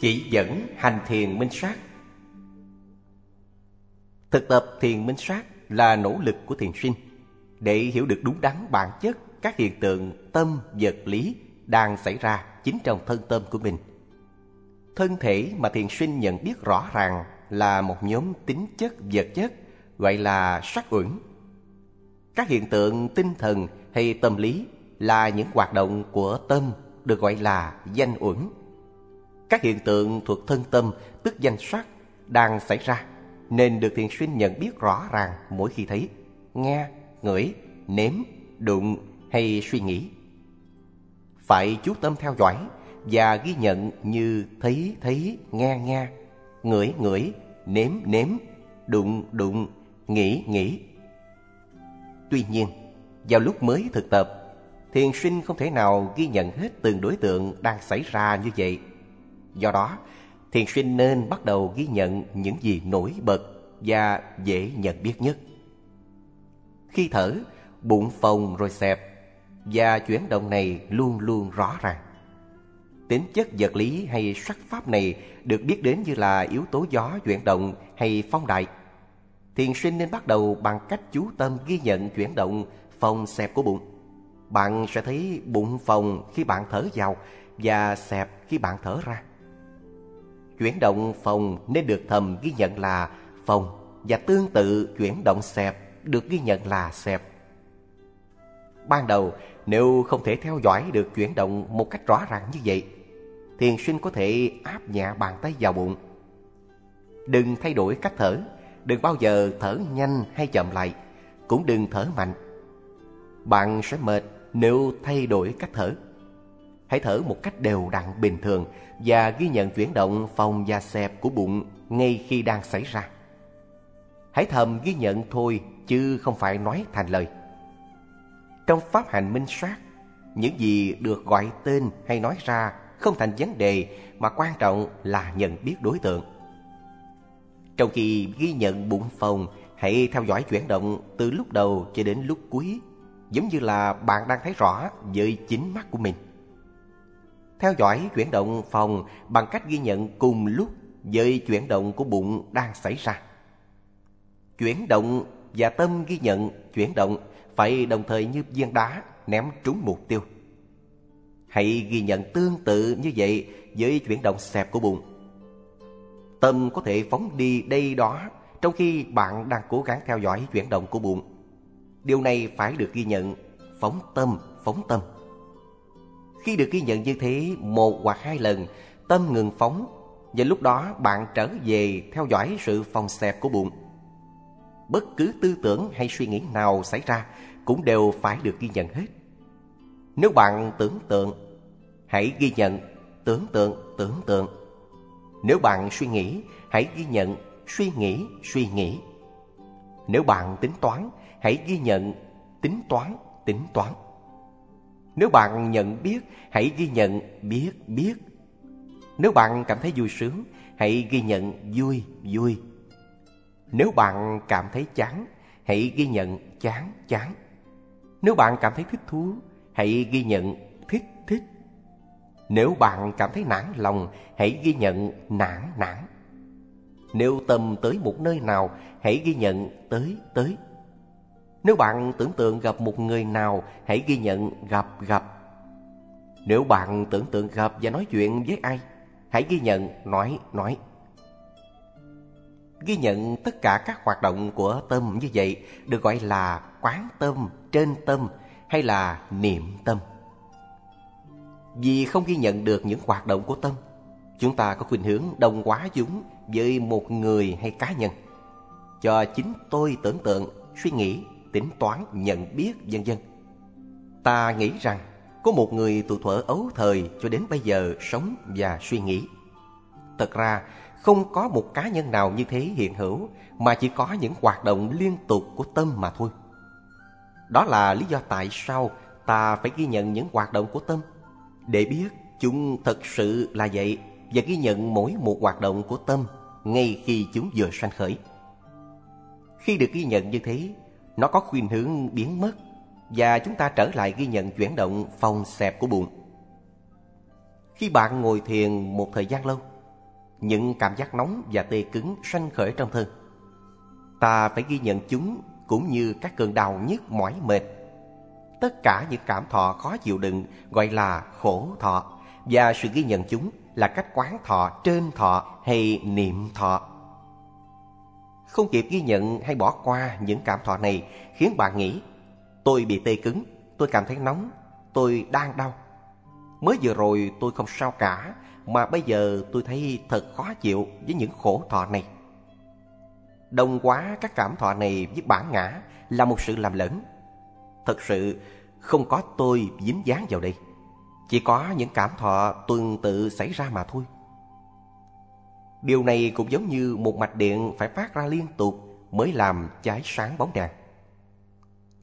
Chỉ dẫn hành thiền minh sát Thực tập thiền minh sát là nỗ lực của thiền sinh để hiểu được đúng đắn bản chất các hiện tượng tâm, vật, lý đang xảy ra chính trong thân tâm của mình. Thân thể mà thiền sinh nhận biết rõ ràng là một nhóm tính chất, vật chất, gọi là sắc uẩn. Các hiện tượng tinh thần hay tâm lý là những hoạt động của tâm, được gọi là danh uẩn. Các hiện tượng thuộc thân tâm tức danh sắc đang xảy ra nên được thiền sinh nhận biết rõ ràng mỗi khi thấy, nghe, ngửi, nếm, đụng hay suy nghĩ. Phải chú tâm theo dõi và ghi nhận như thấy thấy, nghe nghe, ngửi ngửi, nếm nếm, đụng đụng, nghĩ nghĩ. Tuy nhiên, vào lúc mới thực tập, thiền sinh không thể nào ghi nhận hết từng đối tượng đang xảy ra như vậy. Do đó, thiền sinh nên bắt đầu ghi nhận những gì nổi bật và dễ nhận biết nhất. Khi thở, bụng phồng rồi xẹp và chuyển động này luôn luôn rõ ràng. Tính chất vật lý hay sắc pháp này được biết đến như là yếu tố gió chuyển động hay phong đại. Thiền sinh nên bắt đầu bằng cách chú tâm ghi nhận chuyển động phồng xẹp của bụng. Bạn sẽ thấy bụng phồng khi bạn thở vào và xẹp khi bạn thở ra. Chuyển động phòng nên được thầm ghi nhận là phòng và tương tự chuyển động xẹp được ghi nhận là xẹp. Ban đầu nếu không thể theo dõi được chuyển động một cách rõ ràng như vậy, thiền sinh có thể áp nhẹ bàn tay vào bụng. Đừng thay đổi cách thở, đừng bao giờ thở nhanh hay chậm lại, cũng đừng thở mạnh. Bạn sẽ mệt nếu thay đổi cách thở. Hãy thở một cách đều đặn bình thường và ghi nhận chuyển động phòng và xẹp của bụng ngay khi đang xảy ra. Hãy thầm ghi nhận thôi chứ không phải nói thành lời. Trong pháp hành minh sát, những gì được gọi tên hay nói ra không thành vấn đề mà quan trọng là nhận biết đối tượng. Trong khi ghi nhận bụng phòng, hãy theo dõi chuyển động từ lúc đầu cho đến lúc cuối, giống như là bạn đang thấy rõ với chính mắt của mình. Theo dõi chuyển động phòng bằng cách ghi nhận cùng lúc với chuyển động của bụng đang xảy ra. Chuyển động và tâm ghi nhận chuyển động phải đồng thời như viên đá ném trúng mục tiêu. Hãy ghi nhận tương tự như vậy với chuyển động xẹp của bụng. Tâm có thể phóng đi đây đó trong khi bạn đang cố gắng theo dõi chuyển động của bụng. Điều này phải được ghi nhận, phóng tâm, phóng tâm. Khi được ghi nhận như thế một hoặc hai lần, tâm ngừng phóng và lúc đó bạn trở về theo dõi sự phòng xẹp của bụng. Bất cứ tư tưởng hay suy nghĩ nào xảy ra cũng đều phải được ghi nhận hết. Nếu bạn tưởng tượng, hãy ghi nhận tưởng tượng tưởng tượng. Nếu bạn suy nghĩ, hãy ghi nhận suy nghĩ suy nghĩ. Nếu bạn tính toán, hãy ghi nhận tính toán tính toán. Nếu bạn nhận biết, hãy ghi nhận biết biết. Nếu bạn cảm thấy vui sướng, hãy ghi nhận vui vui. Nếu bạn cảm thấy chán, hãy ghi nhận chán chán. Nếu bạn cảm thấy thích thú, hãy ghi nhận thích thích. Nếu bạn cảm thấy nản lòng, hãy ghi nhận nản nản. Nếu tâm tới một nơi nào, hãy ghi nhận tới tới. Nếu bạn tưởng tượng gặp một người nào, hãy ghi nhận gặp gặp. Nếu bạn tưởng tượng gặp và nói chuyện với ai, hãy ghi nhận nói nói. Ghi nhận tất cả các hoạt động của tâm như vậy được gọi là quán tâm, trên tâm hay là niệm tâm. Vì không ghi nhận được những hoạt động của tâm, chúng ta có khuynh hướng đồng hóa chúng với một người hay cá nhân. Cho chính tôi tưởng tượng, suy nghĩ, tính toán, nhận biết, vân vân. Ta nghĩ rằng có một người từ thuở ấu thời cho đến bây giờ sống và suy nghĩ. Thật ra, không có một cá nhân nào như thế hiện hữu mà chỉ có những hoạt động liên tục của tâm mà thôi. Đó là lý do tại sao ta phải ghi nhận những hoạt động của tâm để biết chúng thật sự là vậy và ghi nhận mỗi một hoạt động của tâm ngay khi chúng vừa sanh khởi. Khi được ghi nhận như thế, nó có khuynh hướng biến mất và chúng ta trở lại ghi nhận chuyển động phòng xẹp của bụng. Khi bạn ngồi thiền một thời gian lâu, những cảm giác nóng và tê cứng sanh khởi trong thân. Ta phải ghi nhận chúng cũng như các cơn đau nhức mỏi mệt. Tất cả những cảm thọ khó chịu đựng gọi là khổ thọ và sự ghi nhận chúng là cách quán thọ trên thọ hay niệm thọ. Không kịp ghi nhận hay bỏ qua những cảm thọ này khiến bạn nghĩ tôi bị tê cứng, tôi cảm thấy nóng, tôi đang đau. Mới vừa rồi tôi không sao cả mà bây giờ tôi thấy thật khó chịu với những khổ thọ này. Đồng quá các cảm thọ này với bản ngã là một sự làm lẫn. Thật sự không có tôi dính dáng vào đây. Chỉ có những cảm thọ tương tự xảy ra mà thôi. Điều này cũng giống như một mạch điện phải phát ra liên tục mới làm cháy sáng bóng đèn.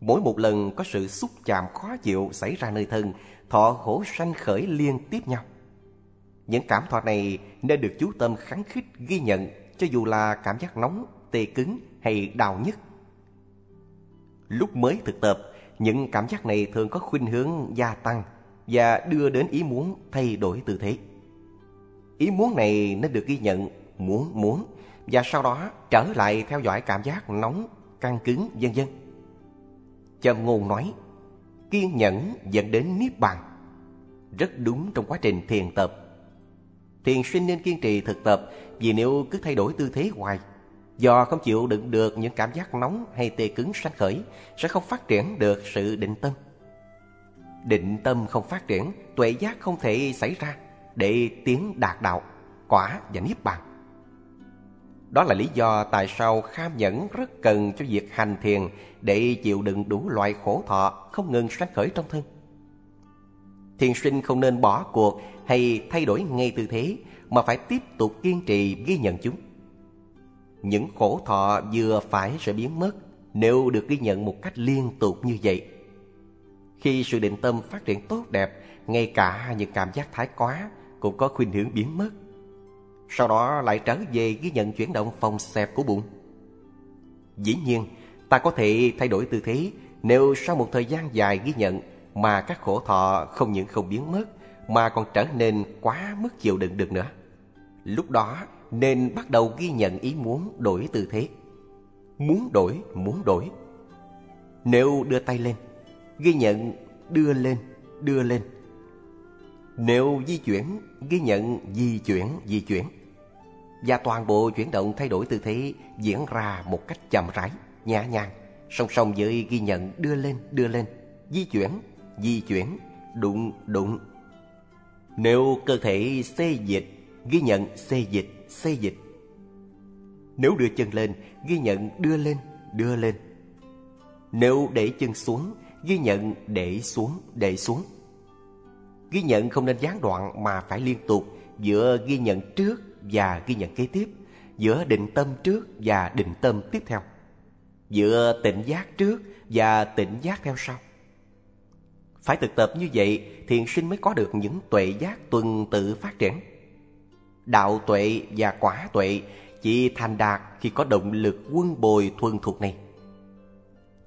Mỗi một lần có sự xúc chạm khó chịu xảy ra nơi thân, thọ khổ sanh khởi liên tiếp nhau. Những cảm thọ này nên được chú tâm kháng khích ghi nhận cho dù là cảm giác nóng, tê cứng hay đau nhức. Lúc mới thực tập, những cảm giác này thường có khuynh hướng gia tăng và đưa đến ý muốn thay đổi tư thế. Ý muốn này nên được ghi nhận muốn muốn và sau đó trở lại theo dõi cảm giác nóng, căng cứng vân vân. Châm ngôn nói, kiên nhẫn dẫn đến niết bàn. Rất đúng trong quá trình thiền tập. Thiền sinh nên kiên trì thực tập vì nếu cứ thay đổi tư thế hoài, do không chịu đựng được những cảm giác nóng hay tê cứng sanh khởi, sẽ không phát triển được sự định tâm. Định tâm không phát triển, tuệ giác không thể xảy ra để tiến đạt đạo, quả và niết bàn. Đó là lý do tại sao kham nhẫn rất cần cho việc hành thiền để chịu đựng đủ loại khổ thọ không ngừng sanh khởi trong thân. Thiền sinh không nên bỏ cuộc hay thay đổi ngay tư thế mà phải tiếp tục kiên trì ghi nhận chúng. Những khổ thọ vừa phải sẽ biến mất nếu được ghi nhận một cách liên tục như vậy. Khi sự định tâm phát triển tốt đẹp, ngay cả những cảm giác thái quá cũng có khuynh hướng biến mất. Sau đó lại trở về ghi nhận chuyển động phòng xẹp của bụng. Dĩ nhiên, ta có thể thay đổi tư thế nếu sau một thời gian dài ghi nhận mà các khổ thọ không những không biến mất mà còn trở nên quá mức chịu đựng được nữa. Lúc đó nên bắt đầu ghi nhận ý muốn đổi tư thế. Muốn đổi, muốn đổi. Nếu đưa tay lên, ghi nhận đưa lên, đưa lên. Nếu di chuyển, ghi nhận di chuyển, di chuyển. Và toàn bộ chuyển động thay đổi tư thế diễn ra một cách chậm rãi, nhẹ nhàng, song song với ghi nhận đưa lên, đưa lên, di chuyển, di chuyển, đụng, đụng. Nếu cơ thể xê dịch, ghi nhận xê dịch, xê dịch. Nếu đưa chân lên, ghi nhận đưa lên, đưa lên. Nếu để chân xuống, ghi nhận để xuống, để xuống. Ghi nhận không nên gián đoạn mà phải liên tục giữa ghi nhận trước và ghi nhận kế tiếp, giữa định tâm trước và định tâm tiếp theo, giữa tỉnh giác trước và tỉnh giác theo sau. Phải thực tập như vậy, thiền sinh mới có được những tuệ giác tuần tự phát triển. Đạo tuệ và quả tuệ chỉ thành đạt khi có động lực quân bồi thuần thuộc này.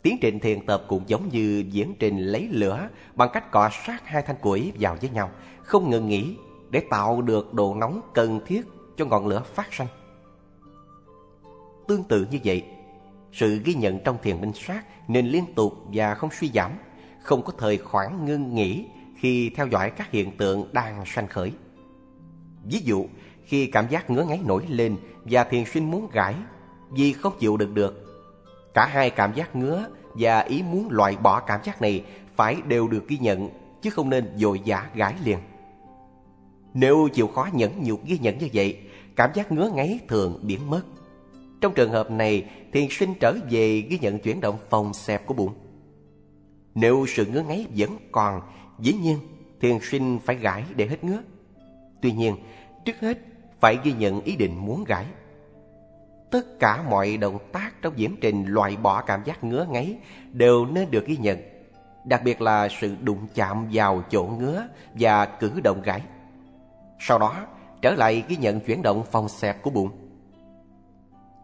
Tiến trình thiền tập cũng giống như diễn trình lấy lửa bằng cách cọ sát hai thanh củi vào với nhau, không ngừng nghỉ để tạo được độ nóng cần thiết cho ngọn lửa phát sanh. Tương tự như vậy, sự ghi nhận trong thiền minh sát nên liên tục và không suy giảm, không có thời khoảng ngưng nghỉ khi theo dõi các hiện tượng đang sanh khởi. Ví dụ, khi cảm giác ngứa ngáy nổi lên và thiền sinh muốn gãi vì không chịu được được, cả hai cảm giác ngứa và ý muốn loại bỏ cảm giác này phải đều được ghi nhận chứ không nên dội dã gãi liền. Nếu chịu khó nhẫn nhục ghi nhận như vậy, cảm giác ngứa ngáy thường biến mất. Trong trường hợp này, thiền sinh trở về ghi nhận chuyển động phòng xẹp của bụng. Nếu sự ngứa ngáy vẫn còn, dĩ nhiên thiền sinh phải gãi để hết ngứa. Tuy nhiên, trước hết phải ghi nhận ý định muốn gãi. Tất cả mọi động tác trong diễm trình loại bỏ cảm giác ngứa ngáy đều nên được ghi nhận. Đặc biệt là sự đụng chạm vào chỗ ngứa và cử động gãi. Sau đó, trở lại ghi nhận chuyển động phòng xẹp của bụng.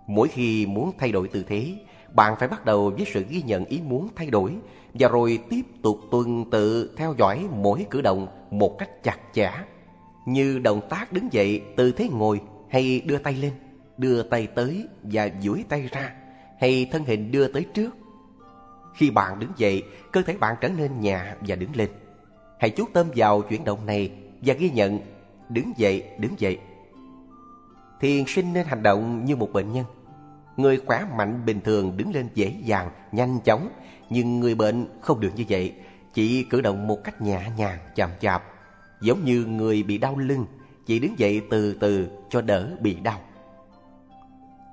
Mỗi khi muốn thay đổi tư thế, bạn phải bắt đầu với sự ghi nhận ý muốn thay đổi và rồi tiếp tục tuần tự theo dõi mỗi cử động một cách chặt chẽ. Như động tác đứng dậy, tư thế ngồi, hay đưa tay lên, đưa tay tới và duỗi tay ra, hay thân hình đưa tới trước. Khi bạn đứng dậy, cơ thể bạn trở nên nhẹ và đứng lên. Hãy chú tâm vào chuyển động này và ghi nhận đứng dậy, đứng dậy. Thiền sinh nên hành động như một bệnh nhân. Người khỏe mạnh bình thường đứng lên dễ dàng, nhanh chóng, nhưng người bệnh không được như vậy, chỉ cử động một cách nhẹ nhàng, chậm chạp, giống như người bị đau lưng, chỉ đứng dậy từ từ cho đỡ bị đau.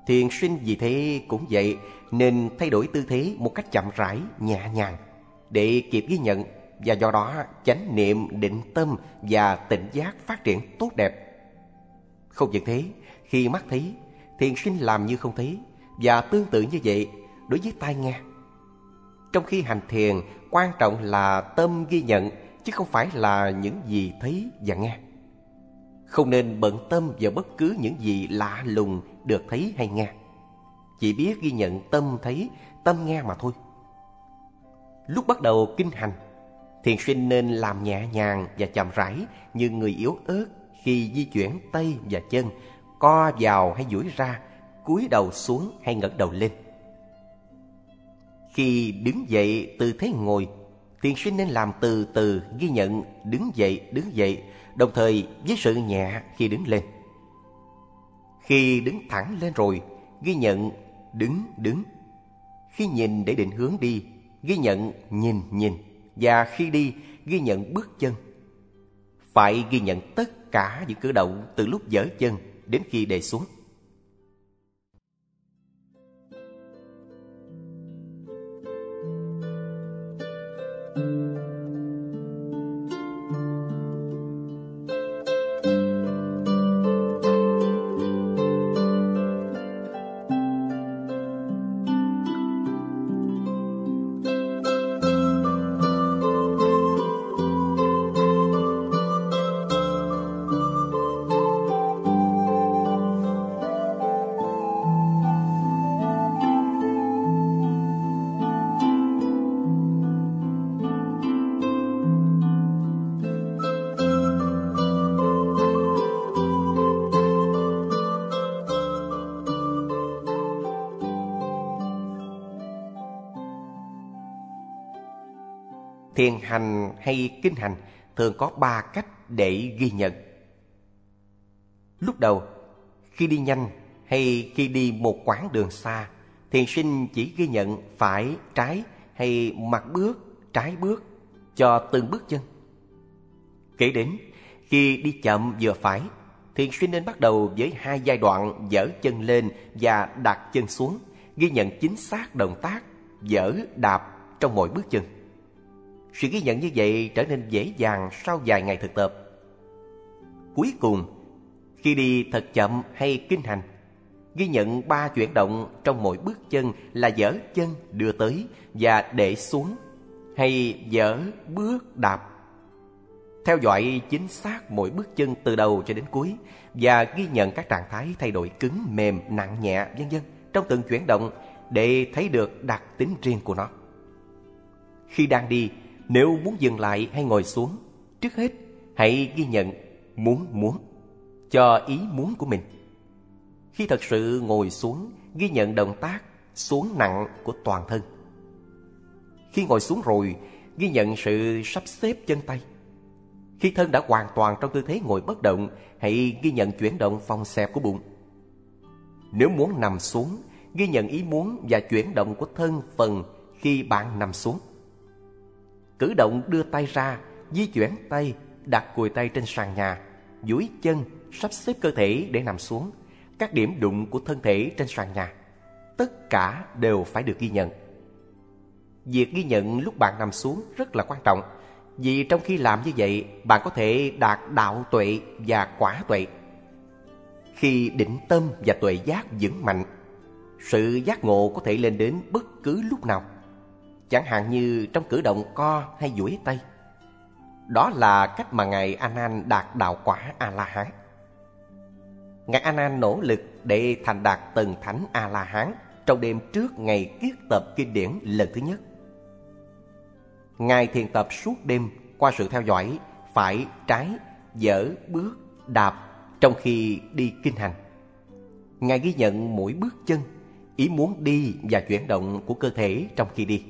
Thiền sinh vì thế cũng vậy, nên thay đổi tư thế một cách chậm rãi, nhẹ nhàng, để kịp ghi nhận và do đó chánh niệm, định tâm và tỉnh giác phát triển tốt đẹp. Không những thế, khi mắt thấy, thiền sinh làm như không thấy và tương tự như vậy đối với tai nghe. Trong khi hành thiền, quan trọng là tâm ghi nhận chứ không phải là những gì thấy và nghe. Không nên bận tâm vào bất cứ những gì lạ lùng được thấy hay nghe. Chỉ biết ghi nhận tâm thấy, tâm nghe mà thôi. Lúc bắt đầu kinh hành, thiền sinh nên làm nhẹ nhàng và chậm rãi như người yếu ớt khi di chuyển tay và chân, co vào hay duỗi ra, cúi đầu xuống hay ngẩng đầu lên. Khi đứng dậy từ thế ngồi, thiền sinh nên làm từ từ ghi nhận đứng dậy, đứng dậy, đồng thời với sự nhẹ khi đứng lên. Khi đứng thẳng lên rồi, ghi nhận đứng đứng. Khi nhìn để định hướng đi, ghi nhận nhìn nhìn. Và khi đi, ghi nhận bước chân. Phải ghi nhận tất cả những cử động từ lúc dở chân đến khi đề xuống. Thiền hành hay kinh hành thường có ba cách để ghi nhận. Lúc đầu, khi đi nhanh hay khi đi một quãng đường xa, thiền sinh chỉ ghi nhận phải trái hay mặt bước, trái bước cho từng bước chân. Kể đến, khi đi chậm vừa phải, thiền sinh nên bắt đầu với hai giai đoạn dở chân lên và đặt chân xuống, ghi nhận chính xác động tác dở đạp trong mỗi bước chân. Sự ghi nhận như vậy trở nên dễ dàng sau vài ngày thực tập. Cuối cùng, khi đi thật chậm hay kinh hành, ghi nhận ba chuyển động trong mỗi bước chân là dở chân đưa tới và để xuống hay dở bước đạp. Theo dõi chính xác mỗi bước chân từ đầu cho đến cuối và ghi nhận các trạng thái thay đổi cứng, mềm, nặng nhẹ, vân vân trong từng chuyển động để thấy được đặc tính riêng của nó. Khi đang đi, nếu muốn dừng lại hay ngồi xuống, trước hết hãy ghi nhận muốn muốn cho ý muốn của mình. Khi thật sự ngồi xuống, ghi nhận động tác xuống nặng của toàn thân. Khi ngồi xuống rồi, ghi nhận sự sắp xếp chân tay. Khi thân đã hoàn toàn trong tư thế ngồi bất động, hãy ghi nhận chuyển động phòng xẹp của bụng. Nếu muốn nằm xuống, ghi nhận ý muốn và chuyển động của thân phần khi bạn nằm xuống. Cử động đưa tay ra, di chuyển tay, đặt cùi tay trên sàn nhà, duỗi chân, sắp xếp cơ thể để nằm xuống, các điểm đụng của thân thể trên sàn nhà. Tất cả đều phải được ghi nhận. Việc ghi nhận lúc bạn nằm xuống rất là quan trọng, vì trong khi làm như vậy, bạn có thể đạt đạo tuệ và quả tuệ. Khi định tâm và tuệ giác vững mạnh, sự giác ngộ có thể lên đến bất cứ lúc nào chẳng hạn như trong cử động co hay duỗi tay. Đó là cách mà Ngài Anan đạt đạo quả A-la-hán. Ngài Anan nỗ lực để thành đạt tầng thánh A-la-hán trong đêm trước ngày kiết tập kinh điển lần thứ nhất. Ngài thiền tập suốt đêm qua sự theo dõi phải trái, dở, bước, đạp trong khi đi kinh hành. Ngài ghi nhận mỗi bước chân, ý muốn đi và chuyển động của cơ thể trong khi đi.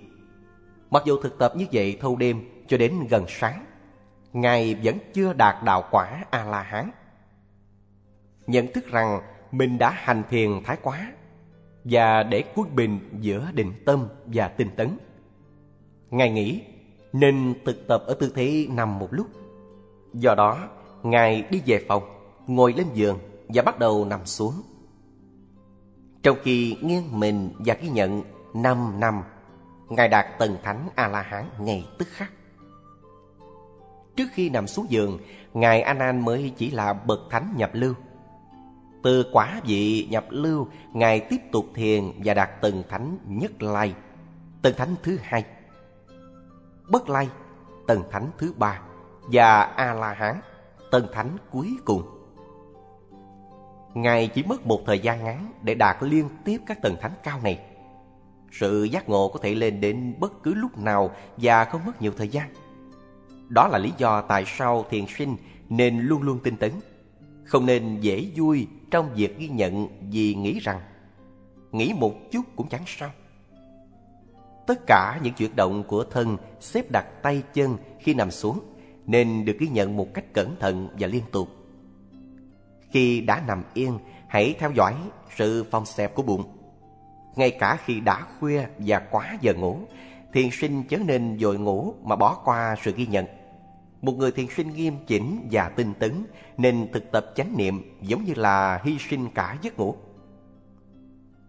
Mặc dù thực tập như vậy thâu đêm cho đến gần sáng, Ngài vẫn chưa đạt đạo quả A-la-hán. Nhận thức rằng mình đã hành thiền thái quá và để quân bình giữa định tâm và tinh tấn. Ngài nghĩ nên thực tập ở tư thế nằm một lúc. Do đó, Ngài đi về phòng, ngồi lên giường và bắt đầu nằm xuống. Trong khi nghiêng mình và ghi nhận 5 năm, Ngài đạt tần thánh A-la-hán ngay tức khắc. Trước khi nằm xuống giường, Ngài Anan mới chỉ là bậc thánh nhập lưu. Từ quả vị nhập lưu, Ngài tiếp tục thiền và đạt tần thánh nhất lai, tần thánh thứ hai. Bất lai, tần thánh thứ ba và A La Hán, tần thánh cuối cùng. Ngài chỉ mất một thời gian ngắn để đạt liên tiếp các tầng thánh cao này. Sự giác ngộ có thể lên đến bất cứ lúc nào và không mất nhiều thời gian. Đó là lý do tại sao thiền sinh nên luôn luôn tinh tấn. Không nên dễ vui trong việc ghi nhận vì nghĩ rằng nghĩ một chút cũng chẳng sao. Tất cả những chuyển động của thân xếp đặt tay chân khi nằm xuống nên được ghi nhận một cách cẩn thận và liên tục. Khi đã nằm yên, hãy theo dõi sự phong xẹp của bụng. Ngay cả khi đã khuya và quá giờ ngủ, thiền sinh chớ nên dội ngủ mà bỏ qua sự ghi nhận. Một người thiền sinh nghiêm chỉnh và tinh tấn nên thực tập chánh niệm giống như là hy sinh cả giấc ngủ.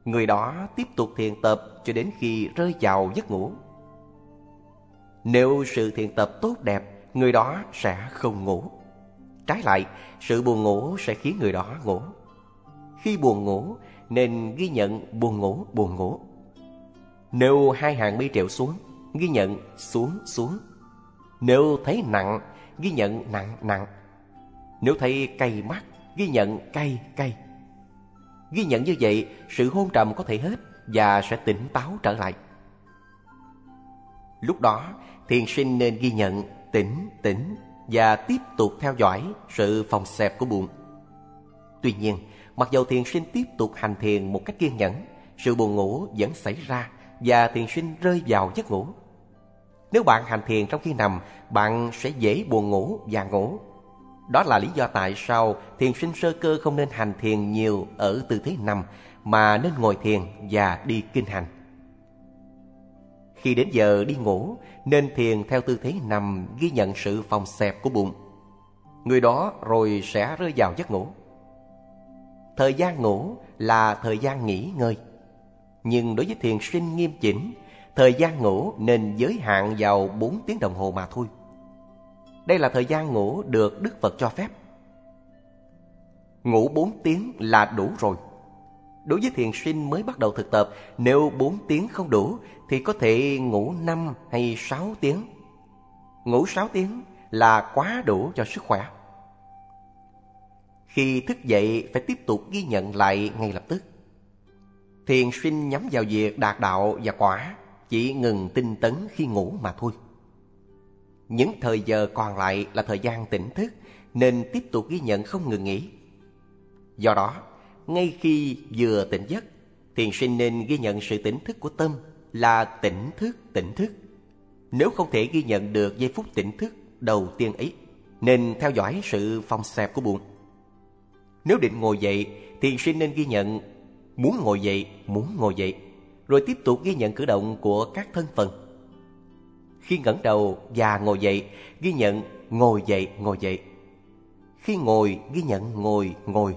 Người đó tiếp tục thiền tập cho đến khi rơi vào giấc ngủ. Nếu sự thiền tập tốt đẹp, người đó sẽ không ngủ. Trái lại, sự buồn ngủ sẽ khiến người đó ngủ. Khi buồn ngủ, nên ghi nhận buồn ngủ buồn ngủ. Nếu hai hàng mi trèo xuống, ghi nhận xuống xuống. Nếu thấy nặng, ghi nhận nặng nặng. Nếu thấy cay mắt, ghi nhận cay cay. Ghi nhận như vậy, sự hôn trầm có thể hết và sẽ tỉnh táo trở lại. Lúc đó, thiền sinh nên ghi nhận tỉnh tỉnh và tiếp tục theo dõi sự phòng xẹp của bụng. Tuy nhiên, mặc dù thiền sinh tiếp tục hành thiền một cách kiên nhẫn, sự buồn ngủ vẫn xảy ra và thiền sinh rơi vào giấc ngủ. Nếu bạn hành thiền trong khi nằm, bạn sẽ dễ buồn ngủ và ngủ. Đó là lý do tại sao thiền sinh sơ cơ không nên hành thiền nhiều ở tư thế nằm mà nên ngồi thiền và đi kinh hành. Khi đến giờ đi ngủ, nên thiền theo tư thế nằm ghi nhận sự phòng xẹp của bụng. Người đó rồi sẽ rơi vào giấc ngủ. Thời gian ngủ là thời gian nghỉ ngơi. Nhưng đối với thiền sinh nghiêm chỉnh, thời gian ngủ nên giới hạn vào 4 tiếng đồng hồ mà thôi. Đây là thời gian ngủ được Đức Phật cho phép. Ngủ 4 tiếng là đủ rồi. Đối với thiền sinh mới bắt đầu thực tập, nếu 4 tiếng không đủ thì có thể ngủ 5 hay 6 tiếng. Ngủ 6 tiếng là quá đủ cho sức khỏe. Khi thức dậy phải tiếp tục ghi nhận lại ngay lập tức. Thiền sinh nhắm vào việc đạt đạo và quả, chỉ ngừng tinh tấn khi ngủ mà thôi. Những thời giờ còn lại là thời gian tỉnh thức nên tiếp tục ghi nhận không ngừng nghỉ. Do đó, ngay khi vừa tỉnh giấc, thiền sinh nên ghi nhận sự tỉnh thức của tâm là tỉnh thức tỉnh thức. Nếu không thể ghi nhận được giây phút tỉnh thức đầu tiên ấy, nên theo dõi sự phong xẹp của bụng. Nếu định ngồi dậy, thiền sinh nên ghi nhận muốn ngồi dậy, muốn ngồi dậy, rồi tiếp tục ghi nhận cử động của các thân phần. Khi ngẩng đầu và ngồi dậy, ghi nhận ngồi dậy, ngồi dậy. Khi ngồi, ghi nhận ngồi, ngồi.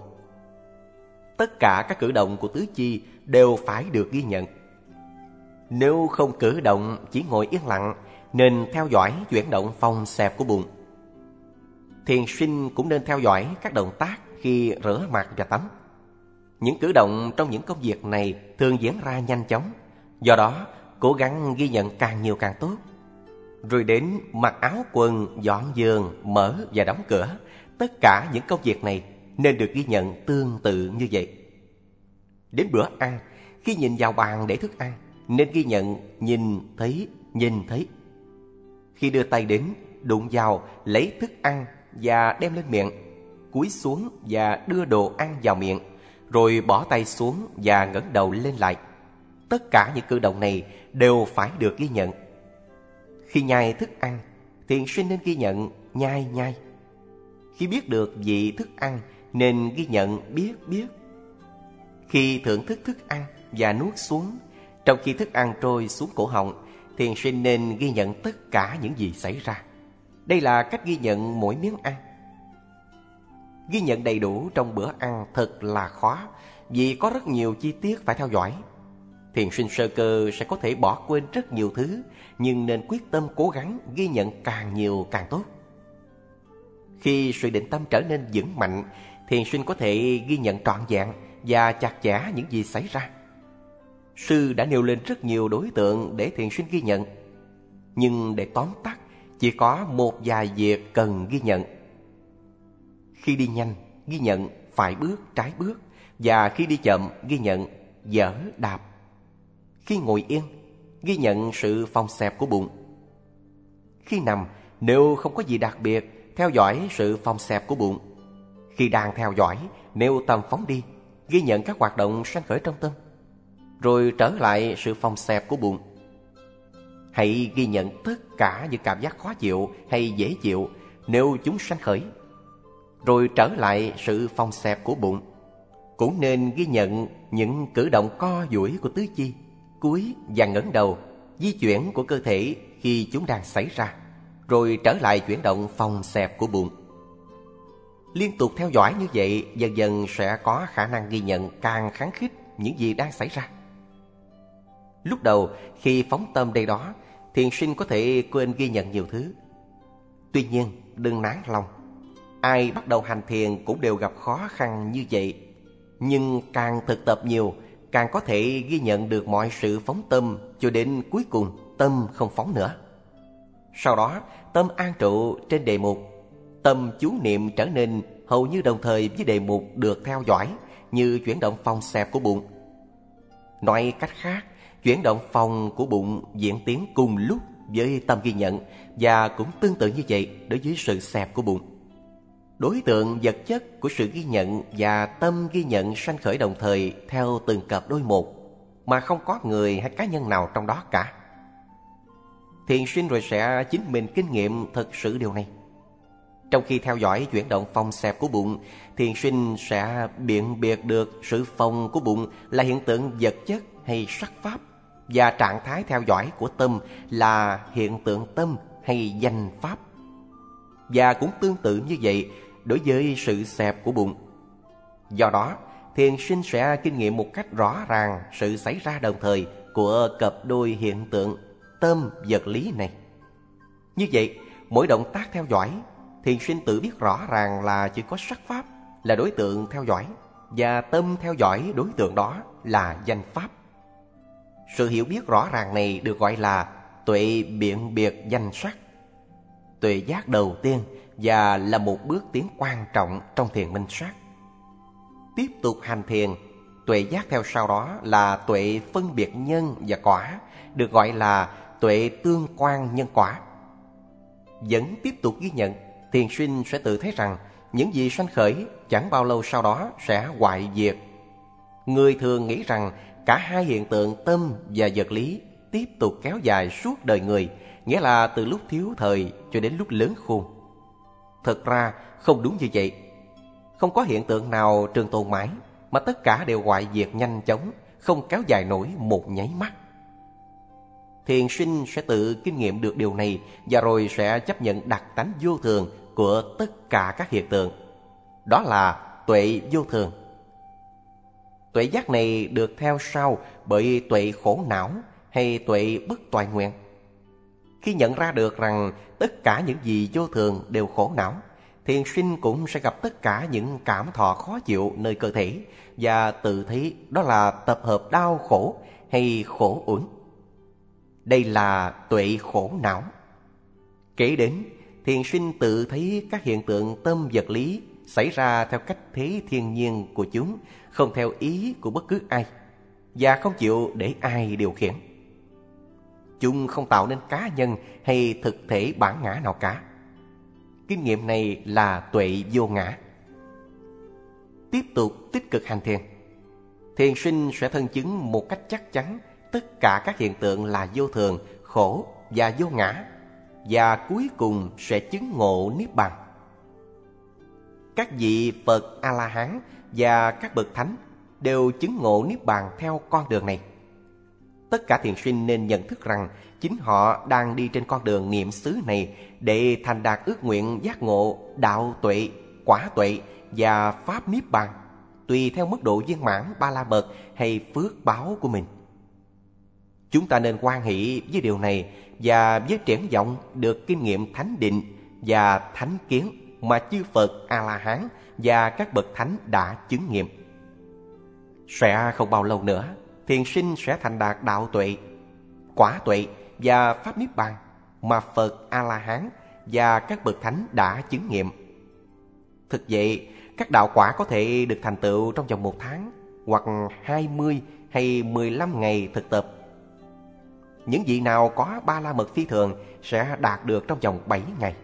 Tất cả các cử động của tứ chi đều phải được ghi nhận. Nếu không cử động, chỉ ngồi yên lặng, nên theo dõi chuyển động phòng xẹp của bụng. Thiền sinh cũng nên theo dõi các động tác khi rửa mặt và tắm. Những cử động trong những công việc này thường diễn ra nhanh chóng, do đó cố gắng ghi nhận càng nhiều càng tốt. Rồi đến mặc áo quần, dọn giường, mở và đóng cửa, tất cả những công việc này nên được ghi nhận tương tự như vậy. Đến bữa ăn, khi nhìn vào bàn để thức ăn, nên ghi nhận nhìn thấy, nhìn thấy. Khi đưa tay đến, đụng vào, lấy thức ăn và đem lên miệng, cúi xuống và đưa đồ ăn vào miệng, rồi bỏ tay xuống và ngẩng đầu lên lại. Tất cả những cử động này đều phải được ghi nhận. Khi nhai thức ăn, thiền sinh nên ghi nhận nhai nhai. Khi biết được vị thức ăn, nên ghi nhận biết biết. Khi thưởng thức thức ăn và nuốt xuống, trong khi thức ăn trôi xuống cổ họng, thiền sinh nên ghi nhận tất cả những gì xảy ra. Đây là cách ghi nhận mỗi miếng ăn. Ghi nhận đầy đủ trong bữa ăn thật là khó vì có rất nhiều chi tiết phải theo dõi. Thiền sinh sơ cơ sẽ có thể bỏ quên rất nhiều thứ nhưng nên quyết tâm cố gắng ghi nhận càng nhiều càng tốt. Khi sự định tâm trở nên vững mạnh, thiền sinh có thể ghi nhận trọn vẹn và chặt chẽ những gì xảy ra. Sư đã nêu lên rất nhiều đối tượng để thiền sinh ghi nhận. Nhưng để tóm tắt, chỉ có một vài việc cần ghi nhận. Khi đi nhanh, ghi nhận phải bước trái bước và khi đi chậm, ghi nhận dở đạp. Khi ngồi yên, ghi nhận sự phòng xẹp của bụng. Khi nằm, nếu không có gì đặc biệt, theo dõi sự phòng xẹp của bụng. Khi đang theo dõi, nếu tầm phóng đi, ghi nhận các hoạt động sanh khởi trong tâm. Rồi trở lại sự phòng xẹp của bụng. Hãy ghi nhận tất cả những cảm giác khó chịu hay dễ chịu nếu chúng sanh khởi. Rồi trở lại sự phòng xẹp của bụng. Cũng nên ghi nhận những cử động co duỗi của tứ chi cúi và ngẩng đầu, di chuyển của cơ thể khi chúng đang xảy ra, rồi trở lại chuyển động phòng xẹp của bụng. Liên tục theo dõi như vậy, dần dần sẽ có khả năng ghi nhận càng kháng khích những gì đang xảy ra. Lúc đầu, khi phóng tâm đây đó, thiền sinh có thể quên ghi nhận nhiều thứ. Tuy nhiên, đừng nản lòng. Ai bắt đầu hành thiền cũng đều gặp khó khăn như vậy. Nhưng càng thực tập nhiều, càng có thể ghi nhận được mọi sự phóng tâm cho đến cuối cùng tâm không phóng nữa. Sau đó, tâm an trụ trên đề mục, tâm chú niệm trở nên hầu như đồng thời với đề mục được theo dõi như chuyển động phòng xẹp của bụng. Nói cách khác, chuyển động phòng của bụng diễn tiến cùng lúc với tâm ghi nhận và cũng tương tự như vậy đối với sự xẹp của bụng. Đối tượng vật chất của sự ghi nhận và tâm ghi nhận sanh khởi đồng thời theo từng cặp đôi một, mà không có người hay cá nhân nào trong đó cả. Thiền sinh rồi sẽ chính mình kinh nghiệm thực sự điều này. Trong khi theo dõi chuyển động phòng xẹp của bụng, thiền sinh sẽ biện biệt được sự phòng của bụng là hiện tượng vật chất hay sắc pháp và trạng thái theo dõi của tâm là hiện tượng tâm hay danh pháp. Và cũng tương tự như vậy, đối với sự xẹp của bụng. Do đó, thiền sinh sẽ kinh nghiệm một cách rõ ràng sự xảy ra đồng thời của cặp đôi hiện tượng tâm vật lý này. Như vậy, mỗi động tác theo dõi, thiền sinh tự biết rõ ràng là chỉ có sắc pháp là đối tượng theo dõi và tâm theo dõi đối tượng đó là danh pháp. Sự hiểu biết rõ ràng này được gọi là tuệ biện biệt danh sắc. Tuệ giác đầu tiên và là một bước tiến quan trọng trong thiền minh sát. Tiếp tục hành thiền, tuệ giác theo sau đó là tuệ phân biệt nhân và quả, được gọi là tuệ tương quan nhân quả. Vẫn tiếp tục ghi nhận, thiền sinh sẽ tự thấy rằng những gì sanh khởi chẳng bao lâu sau đó sẽ hoại diệt. Người thường nghĩ rằng cả hai hiện tượng tâm và vật lý tiếp tục kéo dài suốt đời người, nghĩa là từ lúc thiếu thời cho đến lúc lớn khôn. Thật ra không đúng như vậy. Không có hiện tượng nào trường tồn mãi, mà tất cả đều hoại diệt nhanh chóng, không kéo dài nổi một nháy mắt. Thiền sinh sẽ tự kinh nghiệm được điều này và rồi sẽ chấp nhận đặc tánh vô thường của tất cả các hiện tượng. Đó là tuệ vô thường. Tuệ giác này được theo sau bởi tuệ khổ não hay tuệ bất toại nguyện. Khi nhận ra được rằng tất cả những gì vô thường đều khổ não, thiền sinh cũng sẽ gặp tất cả những cảm thọ khó chịu nơi cơ thể và tự thấy đó là tập hợp đau khổ hay khổ uẩn. Đây là tuệ khổ não. Kể đến, thiền sinh tự thấy các hiện tượng tâm vật lý xảy ra theo cách thế thiên nhiên của chúng, không theo ý của bất cứ ai, và không chịu để ai điều khiển. Chúng không tạo nên cá nhân hay thực thể bản ngã nào cả. Kinh nghiệm này là tuệ vô ngã. Tiếp tục tích cực hành thiền, thiền sinh sẽ thân chứng một cách chắc chắn tất cả các hiện tượng là vô thường, khổ và vô ngã và cuối cùng sẽ chứng ngộ niết bàn. Các vị Phật A-la-hán và các bậc thánh đều chứng ngộ niết bàn theo con đường này. Tất cả thiền sinh nên nhận thức rằng chính họ đang đi trên con đường niệm xứ này để thành đạt ước nguyện giác ngộ đạo tuệ, quả tuệ và pháp niết bàn tùy theo mức độ viên mãn ba la mật hay phước báo của mình. Chúng ta nên quan hệ với điều này và với triển vọng được kinh nghiệm thánh định và thánh kiến mà chư Phật A-la-hán và các bậc thánh đã chứng nghiệm. Sẽ không bao lâu nữa, thiền sinh sẽ thành đạt đạo tuệ, quả tuệ và pháp niết bàn mà Phật A-la-hán và các bậc thánh đã chứng nghiệm. Thực vậy, các đạo quả có thể được thành tựu trong vòng một tháng hoặc 20 hay 15 ngày thực tập. Những vị nào có ba la mật phi thường sẽ đạt được trong vòng 7 ngày.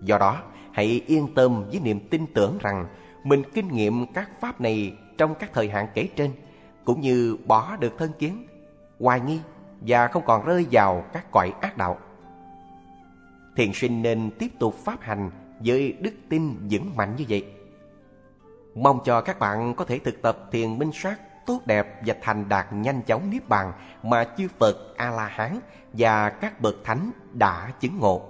Do đó, hãy yên tâm với niềm tin tưởng rằng mình kinh nghiệm các pháp này trong các thời hạn kể trên, cũng như bỏ được thân kiến, hoài nghi và không còn rơi vào các cõi ác đạo. Thiền sinh nên tiếp tục pháp hành với đức tin vững mạnh như vậy. Mong cho các bạn có thể thực tập thiền minh sát tốt đẹp và thành đạt nhanh chóng niết bàn mà chư Phật A La Hán và các bậc thánh đã chứng ngộ.